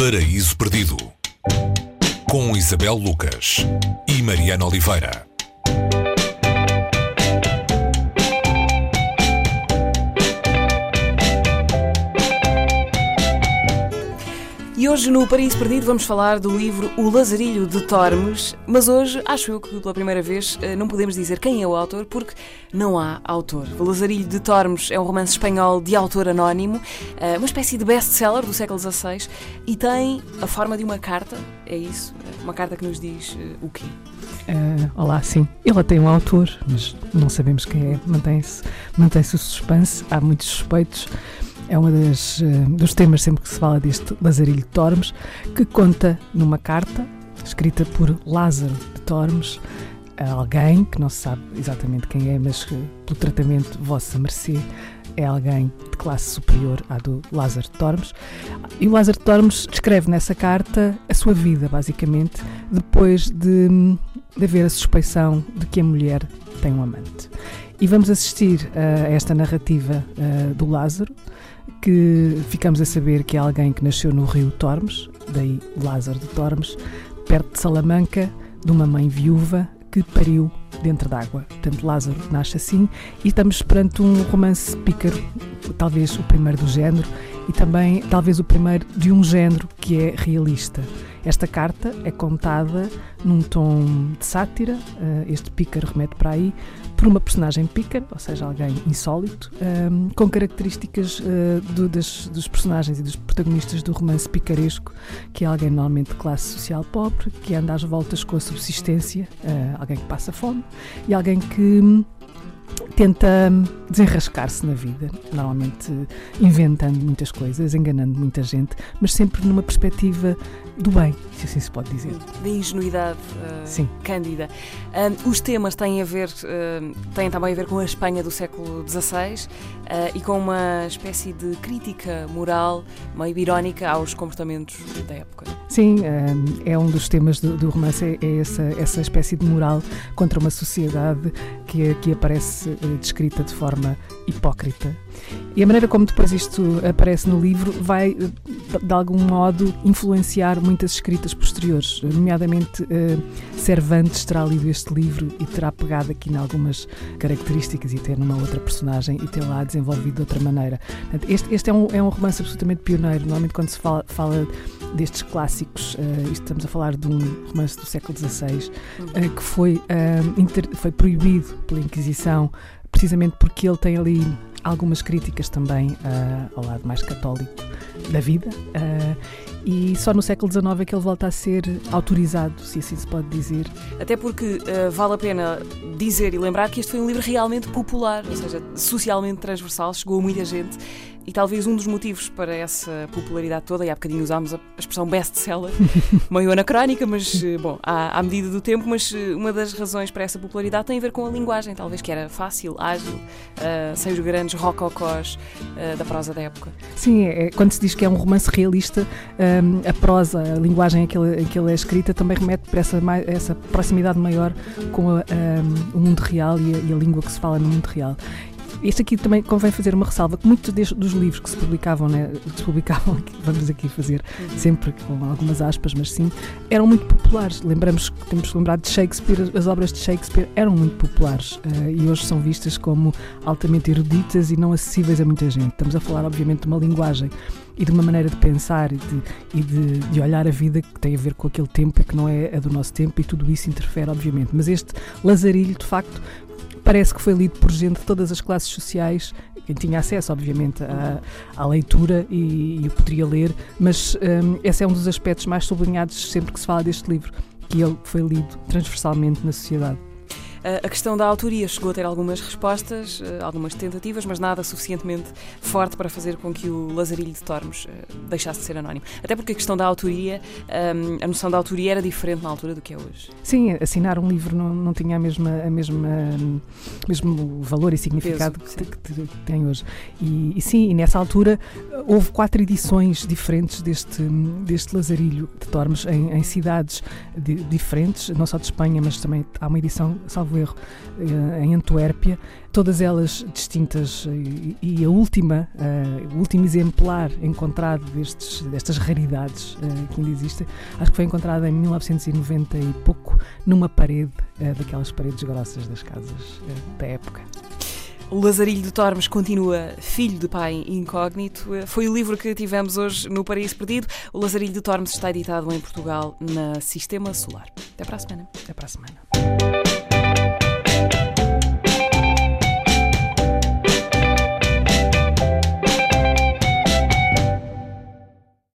Paraíso Perdido com Isabel Lucas e Mariana Oliveira. Hoje no Paraíso Perdido vamos falar do livro O Lazarilho de Tormes, mas hoje acho eu que pela primeira vez eh, não podemos dizer quem é o autor porque não há autor. O Lazarilho de Tormes é um romance espanhol de autor anónimo, eh, uma espécie de best-seller do século XVI e tem a forma de uma carta, é isso? Uma carta que nos diz eh, o quê? Uh, olá, sim. Ele tem um autor, mas não sabemos quem é. Mantém-se mantém o suspense, há muitos suspeitos é um dos temas sempre que se fala deste Lazarilho Tormes, que conta numa carta escrita por Lázaro de Tormes a alguém que não se sabe exatamente quem é, mas que, pelo tratamento vossa mercê é alguém de classe superior à do Lázaro de Tormes. E o Lázaro de Tormes descreve nessa carta a sua vida, basicamente, depois de, de haver a suspeição de que a mulher tem um amante. E vamos assistir a esta narrativa uh, do Lázaro, que ficamos a saber que é alguém que nasceu no rio Tormes, daí Lázaro de Tormes, perto de Salamanca, de uma mãe viúva que pariu dentro d'água. Portanto, Lázaro nasce assim e estamos perante um romance pícaro, talvez o primeiro do género e também talvez o primeiro de um género que é realista. Esta carta é contada num tom de sátira, eh, este pícaro remete para aí, por uma personagem pícara, ou seja, alguém insólito, ehm, com características uh, do, das, dos personagens e dos protagonistas do romance picaresco, que é alguém normalmente de classe social pobre, que anda às voltas com a subsistência, uh, alguém que passa fome, e alguém que tenta desenrascar-se na vida, normalmente inventando muitas coisas, enganando muita gente, mas sempre numa perspectiva do bem, se assim se pode dizer. Da ingenuidade uh, Sim. cândida. Os temas têm a ver, uh, têm também a ver com a Espanha do século XVI e com uma espécie de crítica moral meio irónica aos comportamentos da época. Sim, é um dos temas do, do romance, é, é essa, essa espécie de moral contra uma sociedade que, que aparece descrita de forma hipócrita. E a maneira como depois isto aparece no livro vai, de algum modo, influenciar muitas escritas posteriores, nomeadamente Cervantes terá lido este livro e terá pegado aqui em algumas características e ter numa outra personagem e ter lá desenvolvido de outra maneira. Este, este é, um, é um romance absolutamente pioneiro. Normalmente, quando se fala, fala destes clássicos, uh, estamos a falar de um romance do século XVI uh, que foi, inter, foi proibido pela Inquisição precisamente porque ele tem ali algumas críticas também uh, ao lado mais católico da vida. Uh, e só no século XIX é que ele volta a ser autorizado, se assim se pode dizer. Até porque uh, vale a pena dizer e lembrar que este foi um livro realmente popular, ou seja, socialmente transversal, chegou a muita gente e talvez um dos motivos para essa popularidade toda, e há bocadinho usámos a expressão best-seller, meio anacrónica, mas, eh, bom, à, à, medida do tempo, mas eh, uma das razões para essa popularidade tem a ver com a linguagem, talvez que era fácil, ágil, uh, sem os grandes rococós uh, da prosa da época. Sim, é, é, quando se diz que é um romance realista, um, a prosa, a linguagem em que ele, em que ele é escrita também remete para essa, essa proximidade maior com a, um, o mundo real e a, e a língua que se fala no mundo real. Este aqui também convém fazer uma ressalva que muitos dos livros que se publicavam, né, que se publicavam, vamos aqui fazer sempre com algumas aspas, mas sim, eram muito populares. Lembramos que temos que lembrar de Shakespeare, as obras de Shakespeare eram muito populares uh, e hoje são vistas como altamente eruditas e não acessíveis a muita gente. Estamos a falar, obviamente, de uma linguagem e de uma maneira de pensar e, de, e de, de, olhar a vida que tem a ver com aquele tempo e que não é a do nosso tempo, e tudo isso interfere, obviamente. Mas este Lazarilho, de facto, parece que foi lido por gente de todas as classes sociais, quem tinha acesso, obviamente, à, à leitura e, e poderia ler, mas um, esse é um dos aspectos mais sublinhados sempre que se fala deste livro, que ele foi lido transversalmente na sociedade. A questão da autoria chegou a ter algumas respostas, eh, algumas tentativas, mas nada suficientemente forte para fazer com que o Lazarilho de Tormes eh, deixasse de ser anónimo. Até porque a questão da autoria, ehm, a noção da autoria era diferente na altura do que é hoje. Sim, assinar um livro não, não tinha a mesma, a mesma mesmo valor e significado Peso, que, que, que, tem hoje. E, e, sim, e nessa altura houve quatro edições diferentes deste, deste Lazarilho de Tormes em, em cidades de, diferentes, não só de Espanha, mas também há uma edição, salvo salvo erro, eh, em Antuérpia, todas elas distintas e, e a última, uh, o último exemplar encontrado destes, destas raridades que ainda existem, acho que foi encontrado em 1990 e pouco, numa parede, daquelas paredes grossas das casas da época. O Lazarilho de Tormes continua filho de pai incógnito. Foi o livro que tivemos hoje no Paraíso Perdido. O Lazarilho de Tormes está editado em Portugal na Sistema Solar. Até para a semana. Até para a semana.